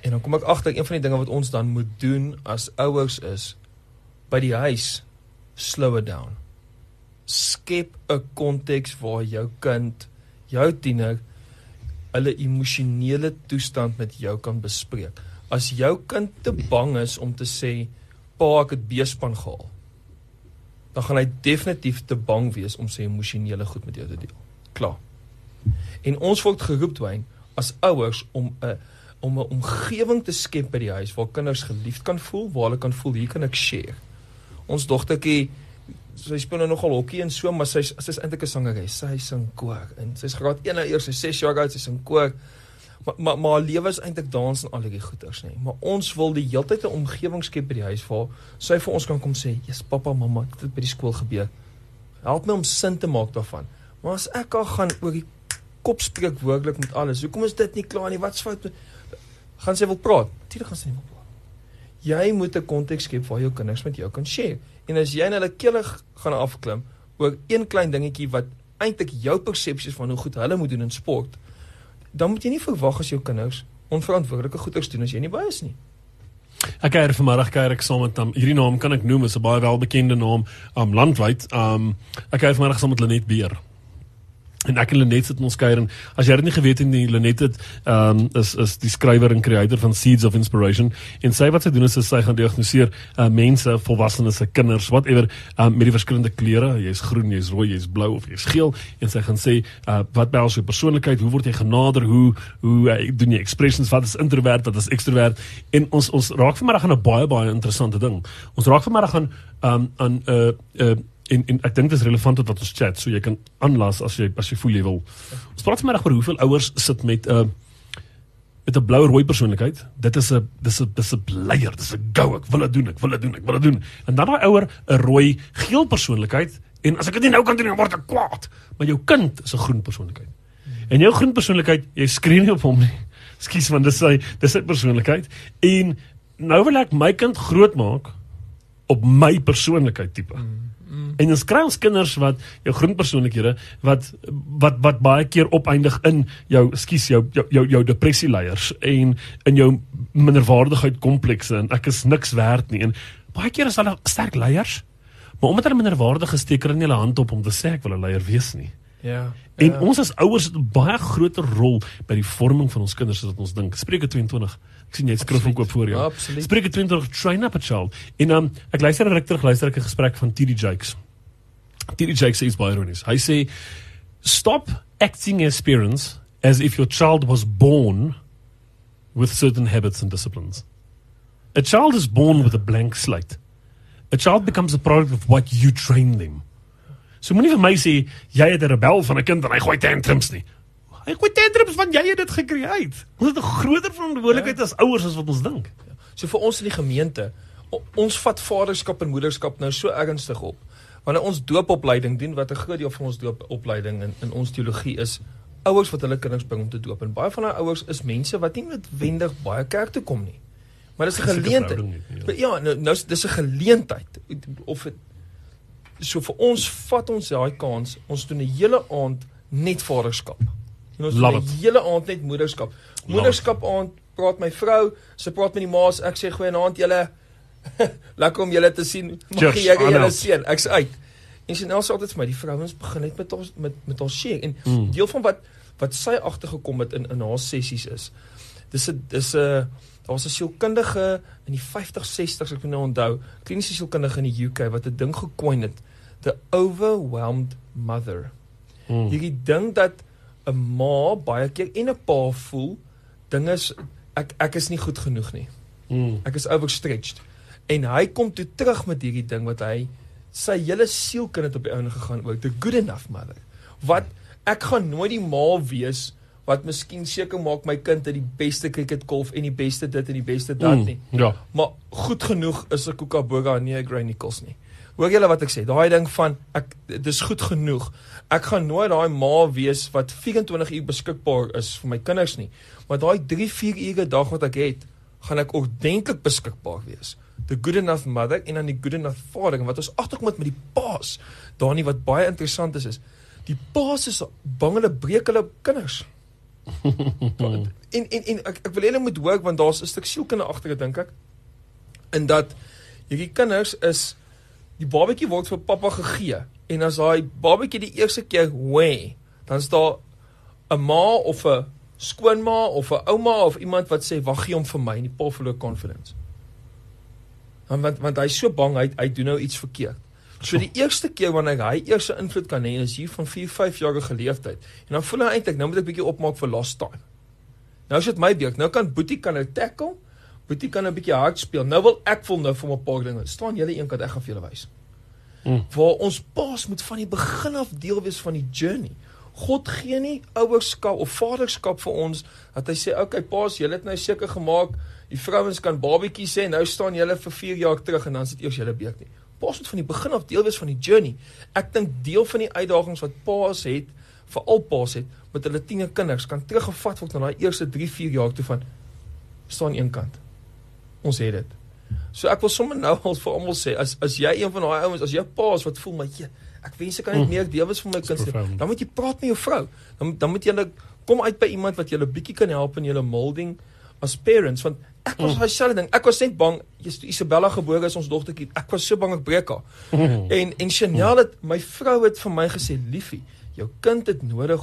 En dan kom ek agter een van die dinge wat ons dan moet doen as ouers is by die huis slow it down skep 'n konteks waar jou kind, jou tiener, hulle emosionele toestand met jou kan bespreek. As jou kind te bang is om te sê, "Pa, ek het beespan gehaal." Dan gaan hy definitief te bang wees om sy emosionele goed met jou te deel. Klaar. En ons word geroep twyn as ouers om 'n om 'n omgewing te skep by die huis waar kinders geliefd kan voel, waar hulle kan voel hier kan ek share. Ons dogtertjie sy speel nou nogal hokkie en so, maar sy's sy's eintlik 'n sangeres. Sy sing koor en sy's graad 1 nou eers, sy's 6 jaar oud, sy sing koor. Maar maar maar haar lewe is eintlik dans en al hierdie goeters, nê. Maar ons wil die heeltyd 'n omgewing skep by die huis waar sy vir ons kan kom sê, "Jesus, pappa, mamma, dit het by die skool gebeur. Help my om sin te maak daarvan." Maar as ek al gaan oor die kop spreek woordelik met alles, hoekom is dit nie klaar nie? Wat's fout? Gaan sy wil praat? Natuurlik gaan sy nie wil praat. Jy moet 'n konteks skep waar jou kinders met jou kan share. En as jy in hulle kele gaan afklim oor een klein dingetjie wat eintlik jou persepsies van hoe goed hulle moet doen in sport, dan moet jy nie verwag as jou kinders onverantwoordelike goeders doen as jy nie by is nie. Ek kuier vanmiddag kuier ek saam met um, hierdie naam kan ek noem is 'n baie welbekende naam um landwyd. Um ek kuier vanmiddag saam met Lenet Beer. En ek en Lenet in ons kuier en as jy dit nie geweet het nie, Lenet het ehm um, is is die skrywer en creator van Seeds of Inspiration. En sy wat sy doen is sy gaan diagnoseer uh, mense, volwassenes, se kinders, whatever, um, met die verskillende kleure. Jy's groen, jy's rooi, jy's blou of jy's geel en sy gaan sê uh, wat behels jou persoonlikheid, hoe word jy genader, hoe hoe uh, doen jy expressions, wat is introvert, wat is extrovert? En ons ons raak vanmiddag aan 'n baie baie interessante ding. Ons raak vanmiddag aan um, aan 'n uh, uh, en en ek dink dit is relevant tot wat ons chat, so jy kan aanlas as jy as jy voel jy wil. Ons praat vanmiddag oor hoeveel ouers sit met 'n uh, met 'n blou rooi persoonlikheid. Dit is 'n dis 'n dis 'n bleier, dis 'n go, ek wil dit doen, ek wil dit doen, ek wil dit doen. En dan daai ouer 'n rooi geel persoonlikheid en as ek dit nie nou kan doen, dan word ek kwaad. Maar jou kind is 'n groen persoonlikheid. En jou groen persoonlikheid, jy skree nie op hom nie. Ekskuus man, dis sy dis sy persoonlikheid. En nou wil ek my kind grootmaak op my persoonlikheid tipe. Mm. En ons kry ons kinders wat jou groenpersoonlikhede wat wat wat baie keer opeindig in jou skus jou jou jou, jou depressie leiers en in jou minderwaardigheid komplekse en ek is niks werd nie en baie keer is hulle sterk leiers maar omdat hulle minderwaardig gesteek het in hulle hand op om te sê ek wil 'n leier wees nie. Ja. En ja. ons as ouers het 'n baie groter rol by die vorming van ons kinders as wat ons dink. Spreuke 22 Ek sien jy skryf ook op voor jou. Absoluut. Spreek dit 20 train up a child. En um, ek luister direk terug luister ek 'n gesprek van TD Jakes. TD Jakes sê iets baie ironies. Hy sê stop acting as parents as if your child was born with certain habits and disciplines. A child is born with a blank slate. A child becomes a product of what you train them. So moenie vir my sê jy het 'n rebel van 'n kind en hy gooi tantrums nie. Hy gooi tantrums want jy het dit gekreëer. Ons het 'n groter verantwoordelikheid ja. as ouers as wat ons dink. So vir ons in die gemeente, ons vat vaderskap en moederskap nou so ernstig op. Wanneer ons doopopleiding doen wat 'n groot deel van ons doopopleiding in in ons teologie is, ouers wat hulle kinders bring om te doop. En baie van daai ouers is mense wat nie noodwendig baie kerk toe kom nie. Maar dis 'n geleentheid. Ja, ja nou, nou dis 'n geleentheid of het, so vir ons vat ons daai kans, ons doen 'n hele aand net vaderskap. En ons Love doen 'n hele aand net moederskap. Moederskap aand praat my vrou, sy praat met die ma's, ek sê goeienaand julle. Lekker om julle te sien. Mag jy julle sien. Ek's uit. En sy nou sê altyd vir my, die vrouens begin net met ons met met ons share en mm. deel van wat wat sy agtergekom het in in haar sessies is. Dis 'n dis 'n daar was 'n sielkundige in die 50 60s ek moet nou onthou, kliniese sielkundige in die UK wat 'n ding gekoin het, the overwhelmed mother. Mm. Jy dink dat 'n ma baie keer en 'n pa voel dinge is ek ek is nie goed genoeg nie. Mm. Ek is overstretched. En hy kom toe terug met hierdie ding wat hy sy hele siel kan dit op die ouene gegaan ook the good enough mother. Wat ek gaan nooit die ma wees wat miskien seker maak my kind het die beste cricket golf en die beste dit en die beste dat mm, nie. Ja. Maar goed genoeg is 'n Kookaburra nie 'n Granny Nichols nie. Hoor julle wat ek sê? Daai ding van ek dis goed genoeg. Ek gaan nooit daai ma wees wat 24 uur beskikbaar is vir my kinders nie. Maar daai 3-4 ure dag wat ek het, gaan ek ordentlik beskikbaar wees. The good enough mother en dan die good enough vader en wat ons agterkom met die paas. Daar nie wat baie interessant is is die paas is bang hulle breek hulle kinders. en en en ek ek wil hulle moet hoor want daar's 'n stuk sielkunde agter dit dink ek. En dat hierdie kinders is die babatjie word vir pappa gegee en as daai babatjie die eerste keer wê, dan is daar 'n ma of 'n skoonma of 'n ouma of iemand wat sê wag gee hom vir my en die pa verloor confidence. Want want, want hy's so bang hy hy doen nou iets verkeerd. So die eerste keer wanneer hy eers 'n invloed kan hê is hier van 4, 5 jaar geleefdheid. En dan voel hy eintlik nou moet ek bietjie opmaak vir last time. Nou is dit my beurt. Nou kan Boetie kan hy tackle Boetie kan 'n bietjie hard speel. Nou wil ek wil nou vir 'n paar dinge. Staan julle een kant ek gaan vir julle wys. Mm. Waar ons paas moet van die begin af deel wees van die journey. God gee nie ouerskap of vaderskap vir ons dat hy sê, "Oké, okay, paas, julle het nou seker gemaak, die vrouens kan babietjie sê, nou staan julle vir 4 jaar terug en dan sit eers julle beek nie." Paas moet van die begin af deel wees van die journey. Ek dink deel van die uitdagings wat paas het, veral paas het met hulle tiener kinders kan teruggevat word na daai eerste 3, 4 jaar toe van staan een kant ons het dit. So ek wil sommer nou al vir almal sê as as jy een van daai ouens as jou pa is wat voel jy ek wens ek kan net mm. meer deel wees vir my kinders. Dan moet jy praat met jou vrou. Dan dan moet jy net kom uit by iemand wat julle bietjie kan help in julle molding as parents want Ek was daai selfde ding. Ek was net bang Isabella gebore is ons dogtertjie. Ek was so bang ek breek haar. en en Chanel het my vrou het vir my gesê, "Liefie, jou kind het nodig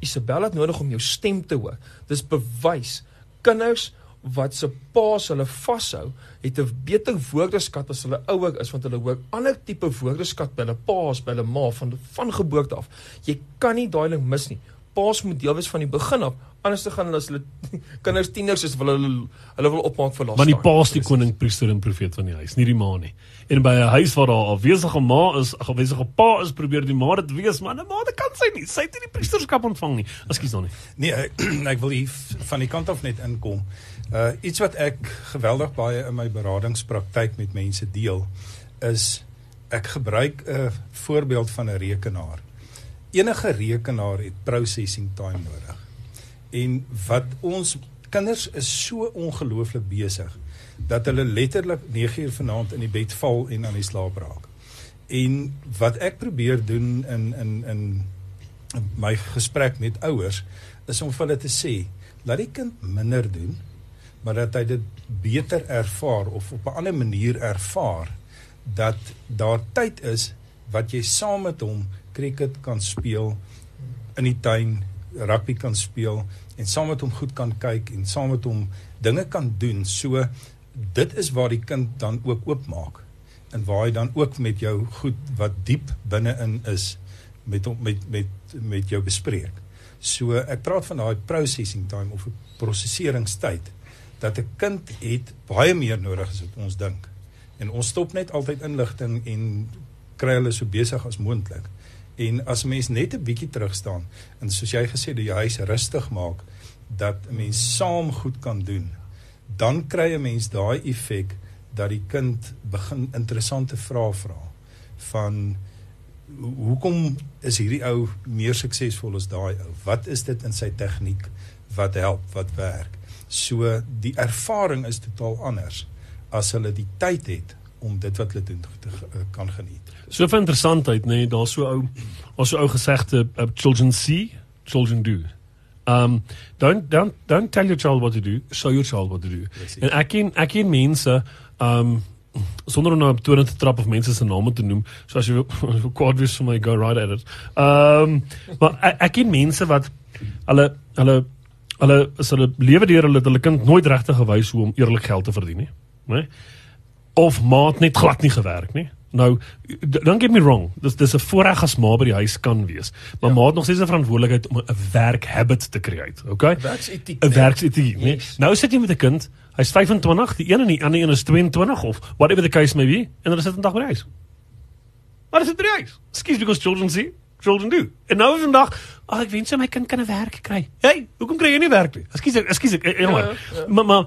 Isabella het nodig om jou stem te hoor." Dis bewys. Kinders wat se paas hulle vashou, het 'n beter woordeskat as hulle ouer is want hulle hoor ander tipe woordeskat by hulle paas, by hulle ma van van geboorte af. Jy kan nie daai ding mis nie. Paas moet deel wees van die begin af. Anders te gaan hulle as hulle kinders tieners is wil hulle hulle wil opmaak vir laaste. Want die paas die koning, priester en profeet van die huis, nie die ma nie. En by 'n huis waar daar 'n afwesige ma is, 'n afwesige pa is, probeer die ma dit wees, maar 'n ma dit kan sy nie. Sy het nie die priesterskap ontvang nie. Ekskuus dan nie. Nee, ek, ek wil hier van die kant af net inkom. Uh iets wat ek geweldig baie in my beradingspraktyk met mense deel is ek gebruik 'n voorbeeld van 'n rekenaar. Enige rekenaar het processing time nodig. En wat ons kinders is so ongelooflik besig dat hulle letterlik 9 uur vanaand in die bed val en aan die slaap raak. En wat ek probeer doen in in in my gesprek met ouers is om vir hulle te sê, laat die kind minder doen maar dat hy dit beter ervaar of op 'n ander manier ervaar dat daar tyd is wat jy saam met hom cricket kan speel in die tuin, rugby kan speel en saam met hom goed kan kyk en saam met hom dinge kan doen. So dit is waar die kind dan ook oopmaak en waar hy dan ook met jou goed wat diep binne-in is met met met met jou bespreek. So ek praat van daai processing time of 'n prosesseringstyd dat 'n kind het baie meer nodig as wat ons dink. En ons stop net altyd inligting en kry hulle so besig as moontlik. En as mens net 'n bietjie terug staan en soos jy gesê het, die huis rustig maak dat 'n mens saam goed kan doen, dan kry 'n mens daai effek dat die kind begin interessante vrae vra van hoekom is hierdie ou meer suksesvol as daai ou? Wat is dit in sy tegniek wat help, wat werk? So die ervaring is totaal anders as hulle die tyd het om dit wat hulle doen te uh, kan geniet. So vir interessantheid, nê, nee, daar's so ou, daar's so ou gesegde uh, children see, children do. Um don't don't don't tell your child what to do, show your child what to do. En ek ken ek ken mense um sonder om nou op toon te trap of mense se name te noem, so as jy kwaad wees vir my go right at it. Um maar ek, ek ken mense wat hulle hulle hulle is hulle lewe deur hulle hulle kind nooit regtig gewys hoe om eerlik geld te verdien nie, né? Of maat net glad nie gewerk nie. Nou, don't get me wrong, dis dis 'n voorreg as ma by die huis kan wees, maar ja. maat nog steeds 'n verantwoordelikheid om 'n werk habit te create, okay? 'n Werksetiek. 'n Werksetiek, né? Yes. Nou sit jy met 'n kind, hy's 25, die een en die ander een is 22 of whatever the case may be, en hulle sit 'n dag by die huis. Maar dit is by die huis. Excuse because children see children do. En nou vandag, ag oh, ek wens my kind kan 'n werk kry. Hey, hoekom kry jy nie werk nie? Ekskuus, ekskuus, jammer. Ja, ja. Maar maar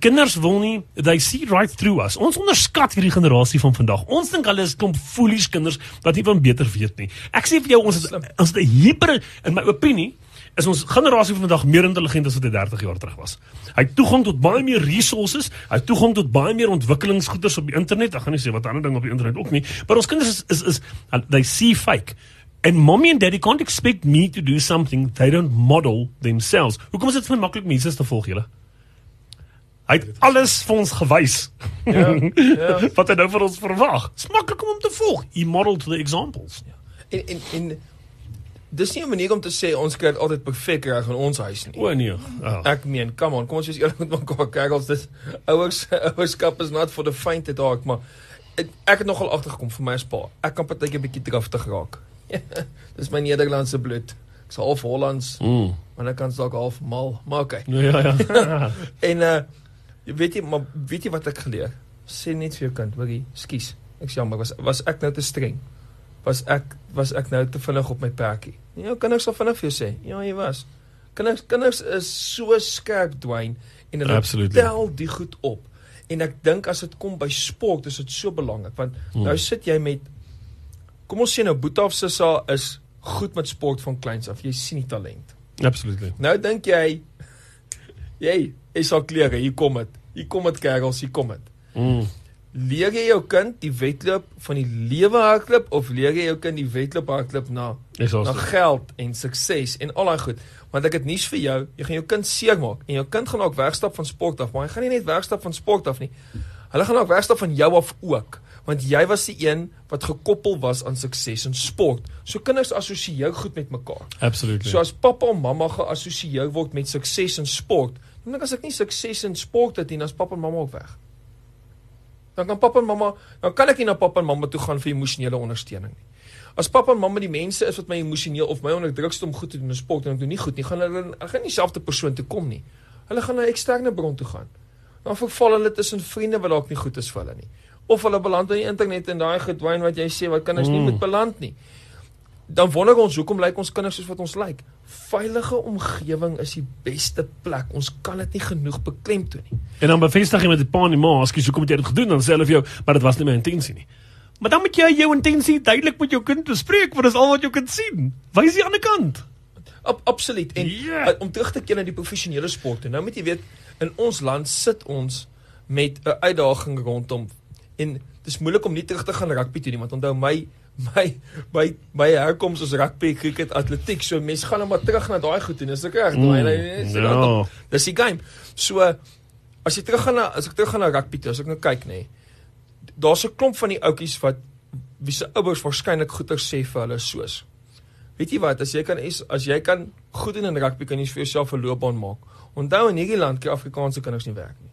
kinders wil nie they see right through us. Ons onderskat hierdie generasie van vandag. Ons dink hulle is klomp foolish kinders wat nie van beter weet nie. Ek sê vir jou ons is ons is 'n hyper in my opinie is ons generasie van vandag meer intelligent as wat dit 30 jaar terug was. Hy het toegang tot baie meer resources, hy het toegang tot baie meer ontwikkelingsgoeders op die internet. Ek gaan nie sê wat ander dinge op die internet ook nie, maar ons kinders is is, is they see fake. And mommy and daddy can't expect me to do something they don't model themselves. Hoekom is dit vir maklik mense te volg julle? Hy het alles vir ons gewys. Ja. ja. Wat hy nou vir ons verwag. Dit's maklik om hom te volg. He modeled the examples. Ja. En en en dis nie 'n manier om te sê ons kry altyd perfek reg in ons huis nie. O nee. Oh. Ek meen, come on, kom ons wees eerlik met mekaar. Ons dis ouers ouerskap is not for the faint at heart, maar ek het nogal agtergekom vir my as pa. Ek kan partykeer 'n bietjie draftig raak. dis my Nederlandse bloed. Ek's half Hollands. Mm. Maar ek kan dalk half mal, maar okay. Ja ja. en uh weet jy maar weet jy wat ek geleer? Sê net vir jou kind, hoorie, skus. Ek jammer, was was ek nou te streng? Was ek was ek nou te vinnig op my perdjie? Ja, kinders sal vinnig vir jou sê. Ja, jy was. Kinders kinders is so skerp dwyn en hulle Absolutely. tel die goed op. En ek dink as dit kom by sport, is dit so belangrik want mm. nou sit jy met kom ons sê nou Boetaf Sissa is goed met sport van kleins af. Jy sien die talent. Absolutely. Nou dink jy jy is al klere, hier kom dit. Hier kom dit kerels, hier kom dit. Mm. leer jy jou kind die wedloop van die lewe hardloop of leer jy jou kind die wedloop hardloop na na geld en sukses en al daai goed? Want ek het nuus vir jou, jy gaan jou kind seermaak en jou kind gaan ook wegstap van sport af, maar hy gaan nie net wegstap van sport af nie. Hulle gaan ook wegstap van jou af ook want jy was die een wat gekoppel was aan sukses in sport. So kinders assosieer goed met mekaar. Absolutely. So as pappa en mamma geassosieer word met sukses in sport, dink as ek nie sukses in sport het nie, dan is pappa en mamma ook weg. Dan kan pappa en mamma, dan kan ek nie na pappa en mamma toe gaan vir emosionele ondersteuning nie. As pappa en mamma die mense is wat my emosioneel of my onder druk sit om goed te doen in sport en ek doen nie goed nie, gaan hulle hulle gaan nie dieselfde persoon toe kom nie. Hulle gaan na 'n eksterne bron toe gaan. Dan verval hulle tussen vriende wat dalk nie goed is vir hulle nie of hulle beland op die internet en daai gedwyn wat jy sê wat kinders mm. nie moet beland nie. Dan wonder ons hoekom lyk ons kinders soos wat ons lyk. Veilige omgewing is die beste plek. Ons kan dit nie genoeg beklemtoon nie. En dan bevestig jy met die pa en die ma, skus hoekom het jy dit gedoen? Dan sê hulle vir jou, maar dit was nie my intensie nie. Maar dan moet jy jou intensie duidelik met jou kind bespreek, want dit is al wat jy kan sien. Wys die ander kant. Ab, absoluut. En yeah. uh, om terug te keer na die professionele sport, nou moet jy weet, in ons land sit ons met 'n uitdaging rondom en dis moeilik om nie terug te gaan rugby toe nie want onthou my my my my herkoms is rugby cricket atletiek so mense gaan net nou maar terug na daai goed en is ek reg mm, no. dis die game. So as jy terug gaan na as ek terug gaan na rugby toe as ek nou kyk nê daar's 'n klomp van die ouetjies wat wie se ouers waarskynlik goeie sê vir hulle soos. Weet jy wat as jy kan is as jy kan goed doen in rugby kan jy vir jouself 'n loopbaan maak. Onthou in hierdie land kry Afrikaanse kinders nie werk nie.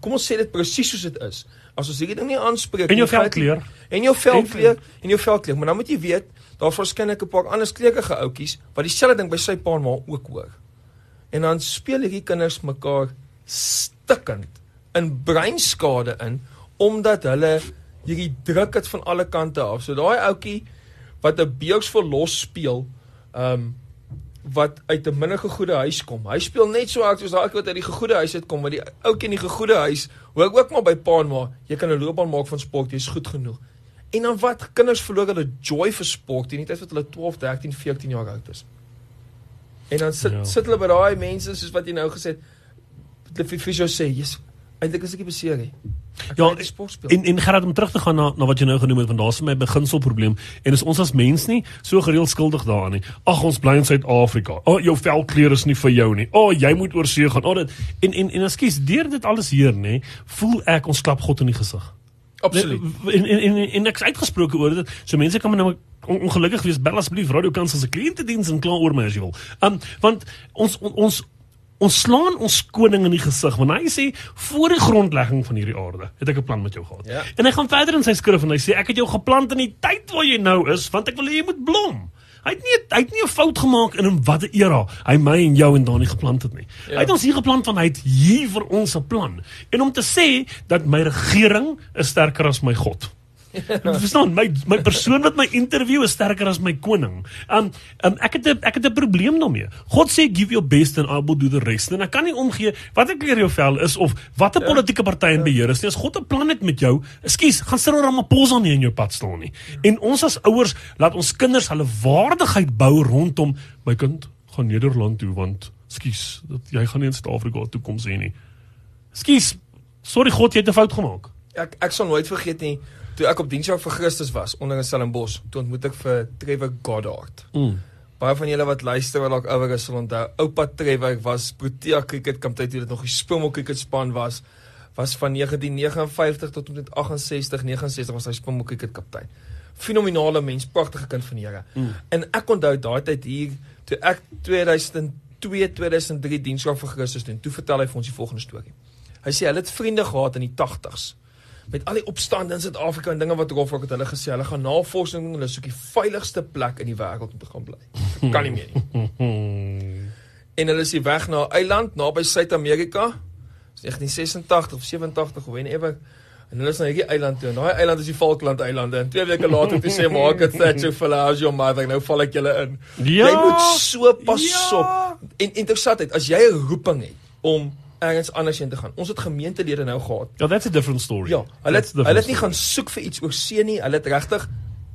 Kom ons sê dit presies soos dit is As ons hierdie ding nie aanspreek en jou velkleur en jou velkleur en jou velkleur, maar dan moet jy weet, daar verskynlik 'n paar ander kleurige ouetjies wat dieselfde ding by sy pa en ma ook hoor. En dan speel hierdie kinders mekaar stikkend in breinskade in omdat hulle hierdie druk het van alle kante af. So daai ouetjie wat 'n beurs verlos speel, ehm um, wat uit 'n minder gegoede huis kom. Hy speel net so hard soos daai wat uit die gegoede huis uit kom, maar die ouetjie in die gegoede huis, hoor ook maar by pa en ma, jy kan 'n loopbaan maak van sport, jy's goed genoeg. En dan wat? Kinders verloor hulle joy vir sport in die tyd wat hulle 12, 13, 14 jaar oud is. En dan sit ja. sit hulle by daai mense soos wat jy nou gesê het, die fisio sê, "Jesus, eintlik is ek beseer nie." Ja, in in gerad om terug te gaan na na wat jy nou genoem het want daar's my beginselprobleem en is ons as mens nie so gereeld skuldig daaraan nie. Ag ons bly in Suid-Afrika. O oh, jou velkleur is nie vir jou nie. O oh, jy moet oor see gaan. O oh, dit en en en ekskuus, deur dit alles hier nê, voel ek ons klap God in die gesig. Absoluut. En en en, en ek het uitgesproke oor dit. So mense kan nou ongelukkig wees. Bel asseblief Radio Kansel se kliëntediens en kla oor my as jy wil. Um want ons on, ons Ons slaan ons koning in die gesig want hy sê voor die grondlegging van hierdie aarde het ek 'n plan met jou gehad. Ja. En hy gaan verder in sy skrif en hy sê ek het jou geplant in die tyd waar jy nou is want ek wil hê jy moet blom. Hy het nie hy het nie 'n fout gemaak in 'n watter era hy my en jou en Dani geplant het nie. Ja. Hy het ons hier geplant want hy het hier vir ons 'n plan. En om te sê dat my regering is sterker as my God. Verstaan, my my persoon wat my interview is sterker as my koning. Um, um ek het 'n ek het 'n probleem daarmee. God sê give your best and I will do the rest. En ek kan nie omgee wat ek leer jou vel is of watter ja. politieke party in beheer is nie. As God 'n plan het met jou, ekskuus, gaan Cyril Ramaphosa nie in jou pad staan nie. En ons as ouers laat ons kinders hulle waardigheid bou rondom my kind gaan Nederland toe want ekskuus, dat jy gaan nie in Suid-Afrika toe kom sê nie. Ekskuus. Sorry God, jy het 'n fout gemaak. Ek ek sal nooit vergeet nie toe ek op diensjag vir Christus was onder in Stellenbosch, toe ontmoet ek vir Trevor Goddard. Mm. Baie van julle wat luister wat dalk ouer is sal onthou, oupa Trevor was Protea cricket kaptein toe dit nog die Springbok cricket span was was van 1959 tot 1968 69 was hy Springbok cricket kaptein. Fenominale mens, pragtige kind van die Here. Mm. En ek onthou daai tyd hier toe ek 2002 2003 diensjag vir Christus doen. Toe vertel hy vir ons die volgende storie. Hy sê hulle het vriende gehad in die 80s met al die opstande in Suid-Afrika en dinge wat Rolfrak het hulle gesê, hulle gaan navorsing doen, hulle soek die veiligste plek in die wêreld om te gaan bly. Kan nie meer nie. en hulle is weg na 'n eiland naby Suid-Amerika. Dis 1986 of 87 of whenever en hulle is na hierdie eiland toe. Daai eiland is die Falkland eilande. En 2 weke later het hy sê maak dit that so full as your mother. Nou val ek julle in. Ja, jy moet so pas ja. op. En interessantheid, as jy 'n roeping het om ergens anders heen te gaan. Ons het gemeentelede nou gehad. Ja, that's a different story. Ja, hulle het, hulle het nie gaan soek vir iets oor see nie. Hulle het regtig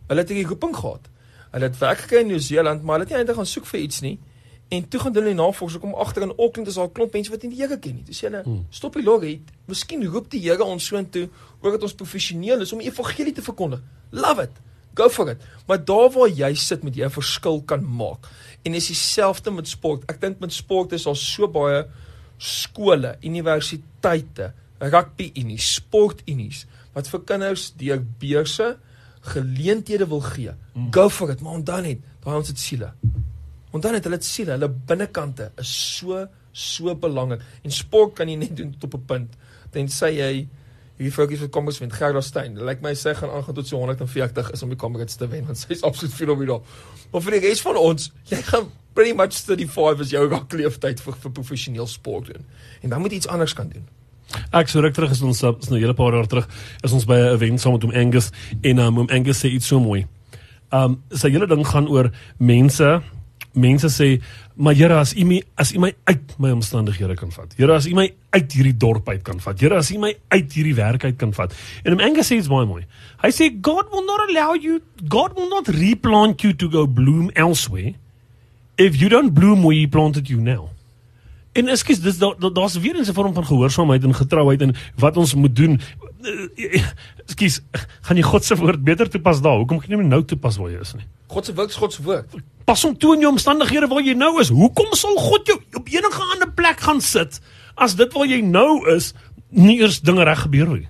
hulle het 'n roeping gehad. Hulle het werk gekry in Nieu-Seeland, maar hulle het nie eintlik gaan soek vir iets nie. En toe gaan hulle navorsing kom agter in Auckland is daar 'n klomp mense wat nie die Here ken nie. Dis hulle hmm. stop die lorry. Miskien roep die Here ons so intoe oor dat ons professioneel is om die evangelie te verkondig. Love it. Go for it. Maar daar waar jy sit met jy 'n verskil kan maak. En dis dieselfde met sport. Ek dink met sport is daar so baie skole, universiteite, rugby unies, sport unies wat vir kinders deur beurse geleenthede wil gee. Mm. Go for it, maar onthou net, daai ons het siele. Onthou net hulle het siele, hulle binnekante is so so belangrik. En sport kan jy net doen tot op 'n punt tensy jy hierdie fokus vir Commerce wen Gerda Steyn. Lyk my sy gaan aangaan tot so 140 is om die Commerce te wen want sy is absoluut fenomenaal. Maar vir die res van ons, jy gaan pretty much 35 is jou raakleeftyd vir vir professioneel sport doen. En dan moet jy iets anders kan doen. Ek sou ruk terug is ons is nou 'n hele paar jaar terug is ons by 'n event saam met hom Angus en um, hom Angus sê iets so mooi. Um sy hele ding gaan oor mense mense sê maar Here as u my as u my uit my omstandighede kan vat. Here as u my uit hierdie dorp uit kan vat. Here as u my uit hierdie werk uit kan vat. En hom Angus sê iets baie mooi. Hy sê God will not allow you God will not replant you to go bloom elsewhere if you don't bloom where he planted you now. En ekskuus, dis daar's da, weer 'n vorm van gehoorsaamheid en getrouheid en wat ons moet doen. Ekskuus, gaan jy God se woord beter toepas daar? Hoekom gaan jy nie nou toepas waar jy is nie? God se woord is God se woord. Pas hom toe in jou omstandighede waar jy nou is. Hoekom sal God jou op enige ander plek gaan sit as dit waar jy nou is nie eers dinge reg gebeur nie?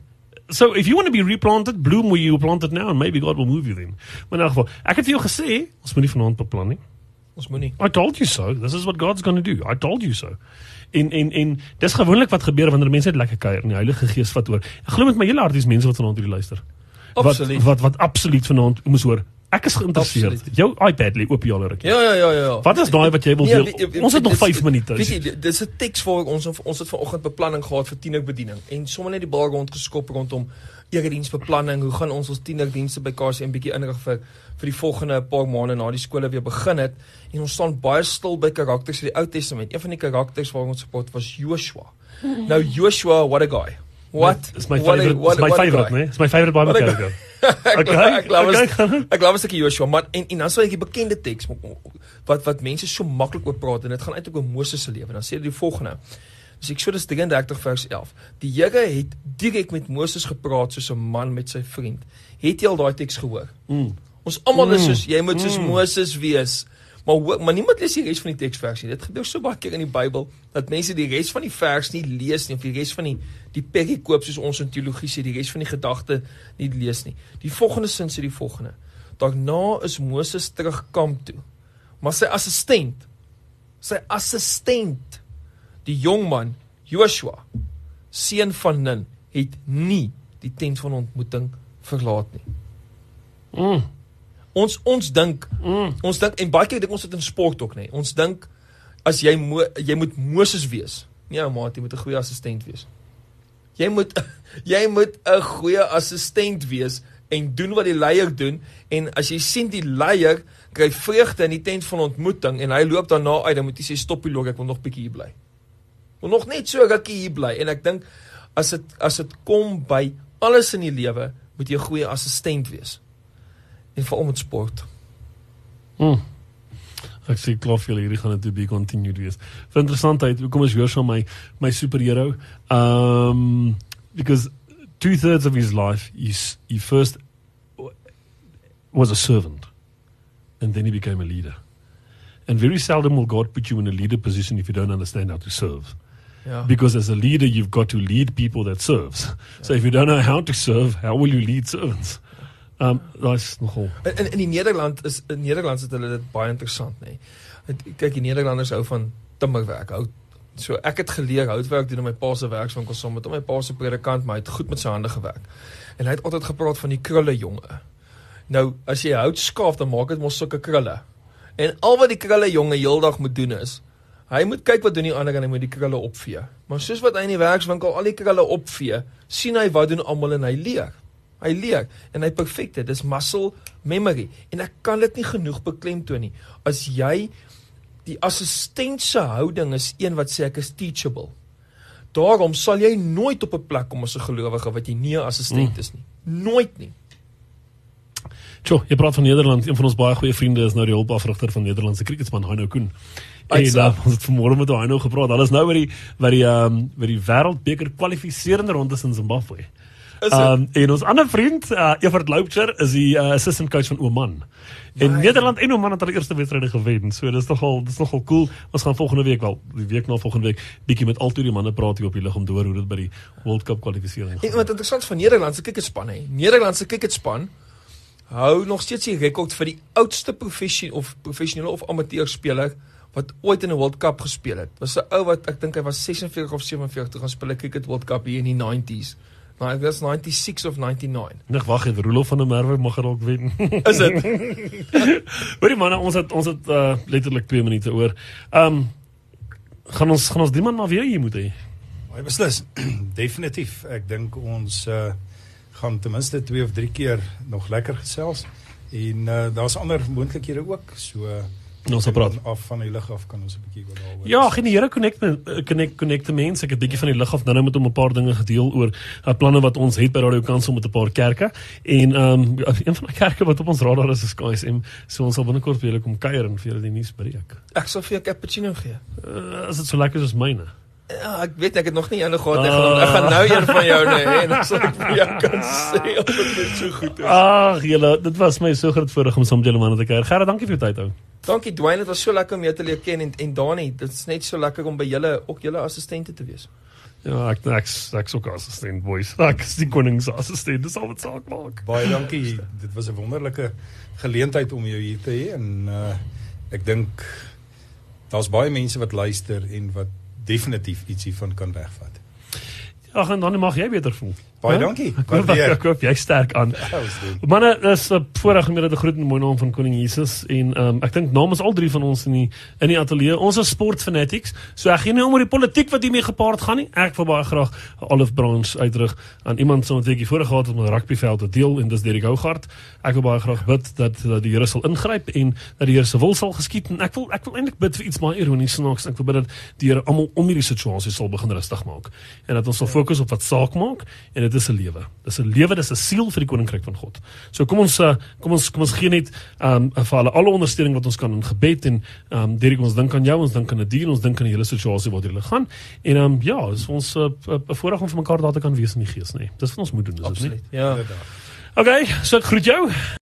So if you want to be replanted, bloom where you planted now and maybe God will move you then. Maar in elk geval, ek het vir jou gesê, ons moet nie vanaand beplan nie. Ons moenie. I told you so. This is what God's going to do. I told you so. En en en dis gewoonlik wat gebeur wanneer mense net lekker kuier en die Heilige Gees vat oor. Ek glo met my hele hart dis mense wat vanaand hierdie luister. Absoluut. Wat wat wat absoluut vanaand moes hoor. Ek is geïnteresseerd. Jou iPad lê oop hier al rukkie. Ja ja ja ja. Wat is daai wat jy wil nee, deel? Ons het nog 5 minute. Weet jy, dis 'n teks vir ons ons het vanoggend beplanning gehad vir tienerbediening en sommer net die bal rond geskop rondom erediensbeplanning. Hoe gaan ons ons tienerdienste by KC 'n bietjie inrig vir vir die volgende paar maande na die skole weer begin het en ons staan baie stil by karakters uit die Ou Testament. Een van die karakters waar ons support was Joshua. Nou Joshua, what a guy. What? It's my favorite. It's my favorite, man. It's my favorite Bible character. Okay. Ek glo ek glo as ek Joshua, maar en en dan sou ek die bekende teks wat wat mense so maklik oor praat en dit gaan eintlik oor Moses se lewe. Dan sê hy die volgende. Dis Eksodus 33 vers 11. Die Here het direk met Moses gepraat soos 'n man met sy vriend. Het jy al daai teks gehoor? Mm. Ons almal is mm. soos jy moet soos mm. Moses wees. Maar maar niemand lees die res van die teksversie. Dit gebeur so baie keer in die Bybel dat mense die res van die vers nie lees nie of die res van die die perikoop soos ons in teologie sê, die res van die gedagte nie lees nie. Die volgende sin sê die volgende. Daarna is Moses terug kamp toe. Maar sy assistent, sy assistent Die jong man, Joshua, seun van Nun, het nie die tent van ontmoeting verlaat nie. Mm. Ons ons dink, mm. ons dink en baie keer dink ons dit in sport ook nê. Ons dink as jy mo, jy moet Moses wees. Nee, ou maat, jy moet 'n goeie assistent wees. Jy moet jy moet 'n goeie assistent wees en doen wat die leier doen en as jy sien die leier kry vreugde in die tent van ontmoeting en hy loop daarna uit, dan moet jy sê stop die lok, ek wil nog bietjie hier bly wil nog net so rukkie hier bly en ek dink as dit as dit kom by alles in die lewe moet jy 'n goeie assistent wees. En veral met sport. Mm. Ek sê glo vir hierdie gaan dit be continued wees. Vir interessantheid, hoe kom ons hoor so my my superhero? Um because two thirds of his life is he first was a servant and then he became a leader. And very seldom will God put you in a leader position if you don't understand how to serve. Yeah. Because as a leader, you've got to lead people that serves. Yeah. So if you don't know how to serve, how will you lead servants? Um daai's nogal. In in die Nederland is in Nederland is hulle dit baie interessant nê. Nee. Kyk, die Nederlanders hou van timmerwerk. Hou so ek het geleer houtwerk doen in my pa se werkswinkel saam met my pa se predikant, maar hy het goed met sy hande gewerk. En hy het altyd gepraat van die krulle jonge. Nou, as jy hout skaaf, dan maak dit mos sulke krulle. En al wat die krulle jonge heeldag moet doen is Hy moet kyk wat doen die ander en hy moet die krulle opvee. Maar soos wat hy in die werkswinkel al die krulle opvee, sien hy wat doen almal en hy leer. Hy leer en hy perfekte. Dis muscle memory en ek kan dit nie genoeg beklemtoon nie. As jy die assistent se houding is een wat sê ek is teachable. Daarom sal jy nooit op 'n plek kom as 'n gelowige wat jy nie 'n assistent mm. is nie. Nooit nie. Tjoh, jy praat van Nederland. Een van ons baie goeie vriende is nou die hulpafrigter van Nederlandse kriketspan, Hanno Koen. Uitstap. Ons het vanmôre met daai nou gepraat. Hulle is nou by die by die ehm um, by die wêreldbeker kwalifiserende ronde in Zimbabwe. Ehm um, en ons ander vriend, uh, Evert Loubser, is die uh, assistant coach van Oman. En My. Nederland en Oman het hulle eerste wedstryde gewen. So dis nogal dis nogal cool. Ons gaan volgende week wel, die week na volgende week bietjie met al twee die manne praat hier op die lig om te hoor hoe dit by die World Cup kwalifikasie gaan. En wat interessant van Nederland se cricketspan hè. Nederland se cricketspan hou nog steeds die rekord vir die oudste professionele of professionele of amateur speler wat ooit in 'n World Cup gespeel het. Was 'n ou wat ek dink hy was 46 of 47 gaan speel 'n cricket World Cup hier in die 90s. Nou, ek was 96 of 99. Nig wag, het Rolof van der Merwe mag dalk wen. Is dit? Hoorie manne, ons het ons het uh, letterlik 2 minute oor. Ehm um, gaan ons gaan ons die man maar weer hier moet hê. Hy beslis definitief. Ek dink ons uh gaan ten minste 2 of 3 keer nog lekker gesels en uh, daar's ander moontlikhede ook. So uh, ons praat af van die lig af kan ons 'n bietjie oor daaroor. Ja, geen die Here connect eh, connect connect mense. Ek het 'n bietjie van die lig af nou met hom 'n paar dinge gedeel oor uh, planne wat ons het by Radio Kansel met 'n paar kerke. En ehm um, een van die kerke wat op ons radar is is KSM. So ons sal binnekort vir julle kom kuier en vir julle die nuus breek. Ek sal vir jou cappuccino gee. Uh, as dit so lekker is as myne. Ja, ek weet ek het nog nie eene gehad nie. Uh, ek gaan nou een van jou nê en dan sal ek vir jou kan sê of dit so goed is. Ag, julle, dit was my so groot voorreg om saam met julle manne te kuier. Gerard, dankie vir jou tyd ou. Dankie Dwayne, dit was so lekker om jou te leer ken en en Dani, dit is net so lekker om by julle ook julle assistente te wees. Ja, ek ek ek sou gas assistent boys. Ek is die konings assistent. Dis al wat saak maak. Baie dankie. Dit was 'n wonderlike geleentheid om jou hier te hê en uh ek dink daar's baie mense wat luister en wat definitief ietsie van kan wegvat. Ag en dan mag jy beter voel. Baie dankie. Ek ek koop jy sterk aan. Manne, dis 'n voorreg om julle te groet in mooi naam van Koning Jesus en um, ek dink namens al drie van ons in die in die ateljee, ons is sportfanatics. So ek gaan nie om oor die politiek wat hiermee gepaard gaan nie. Ek wil baie graag 'n olive branch uitdruk aan iemand so wat ek voorheen gehad het om 'n rugbyveld te deel en dis Derek Hougaard. Ek wil baie graag bid dat dat die Here sal ingryp en dat die Here se wil sal geskied en ek wil ek wil eintlik bid vir iets baie ironies snaaks. Ek wil bid dat die Here almal om hierdie situasie sal begin rustig maak en dat ons sal fokus op wat saak maak en dit is 'n lewe. Dis 'n lewe, dis 'n siel vir die koninkryk van God. So kom ons uh, kom ons kom ons gee net um vir hulle alle ondersteuning wat ons kan in gebed en um Derek ons dink aan jou, ons dink aan 'n dier, ons dink aan die hele situasie wat hulle gaan. En um ja, dis vir ons 'n uh, uh, voorreg om vir mekaar daar te kan wees in die gees, nê. Nee. Dis wat ons moet doen, is dit nie? Ja. Okay, so ek groet jou.